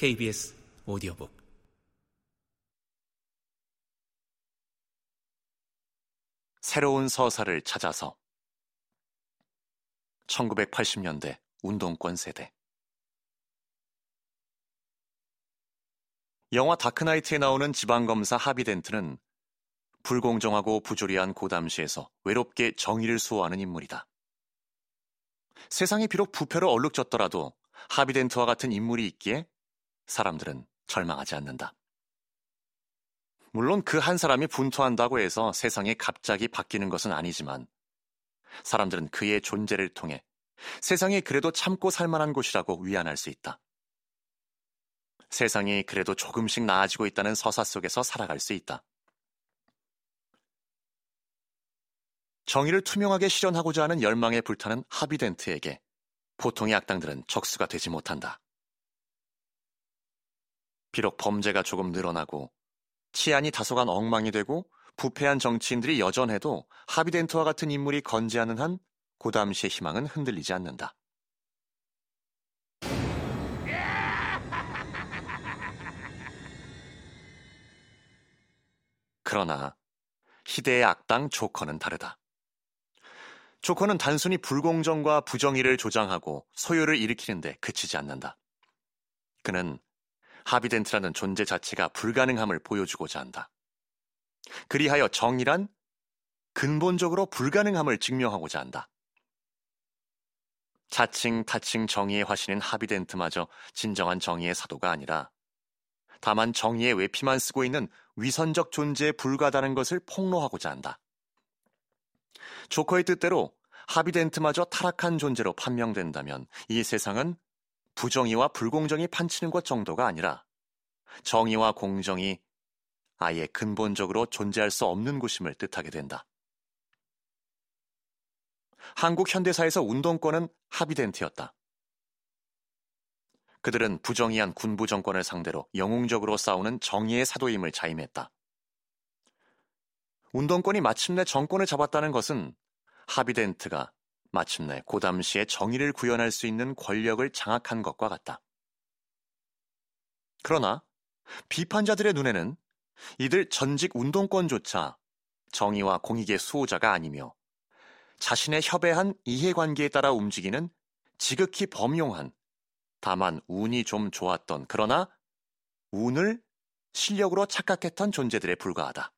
KBS 오디오북 새로운 서사를 찾아서 1980년대 운동권 세대 영화 다크나이트에 나오는 지방검사 하비덴트는 불공정하고 부조리한 고담시에서 외롭게 정의를 수호하는 인물이다. 세상이 비록 부패로 얼룩졌더라도 하비덴트와 같은 인물이 있기에 사람들은 절망하지 않는다. 물론 그 한 사람이 분투한다고 해서 세상이 갑자기 바뀌는 것은 아니지만 사람들은 그의 존재를 통해 세상이 그래도 참고 살만한 곳이라고 위안할 수 있다. 세상이 그래도 조금씩 나아지고 있다는 서사 속에서 살아갈 수 있다. 정의를 투명하게 실현하고자 하는 열망에 불타는 하비덴트에게 보통의 악당들은 적수가 되지 못한다. 비록 범죄가 조금 늘어나고 치안이 다소간 엉망이 되고 부패한 정치인들이 여전해도 하비덴트와 같은 인물이 건재하는 한 고담시의 희망은 흔들리지 않는다. 그러나 희대의 악당 조커는 다르다. 조커는 단순히 불공정과 부정의를 조장하고 소요를 일으키는데 그치지 않는다. 그는 하비덴트라는 존재 자체가 불가능함을 보여주고자 한다. 그리하여 정의란 근본적으로 불가능함을 증명하고자 한다. 자칭 타칭 정의의 화신인 하비덴트마저 진정한 정의의 사도가 아니라 다만 정의의 외피만 쓰고 있는 위선적 존재에 불과하다는 것을 폭로하고자 한다. 조커의 뜻대로 하비덴트마저 타락한 존재로 판명된다면 이 세상은 부정의와 불공정이 판치는 것 정도가 아니라 정의와 공정이 아예 근본적으로 존재할 수 없는 곳임을 뜻하게 된다. 한국 현대사에서 운동권은 하비덴트였다. 그들은 부정의한 군부 정권을 상대로 영웅적으로 싸우는 정의의 사도임을 자임했다. 운동권이 마침내 정권을 잡았다는 것은 하비덴트가 마침내 고담시에 정의를 구현할 수 있는 권력을 장악한 것과 같다. 그러나 비판자들의 눈에는 이들 전직 운동권조차 정의와 공익의 수호자가 아니며 자신의 협회한 이해관계에 따라 움직이는 지극히 범용한 다만 운이 좀 좋았던 그러나 운을 실력으로 착각했던 존재들에 불과하다.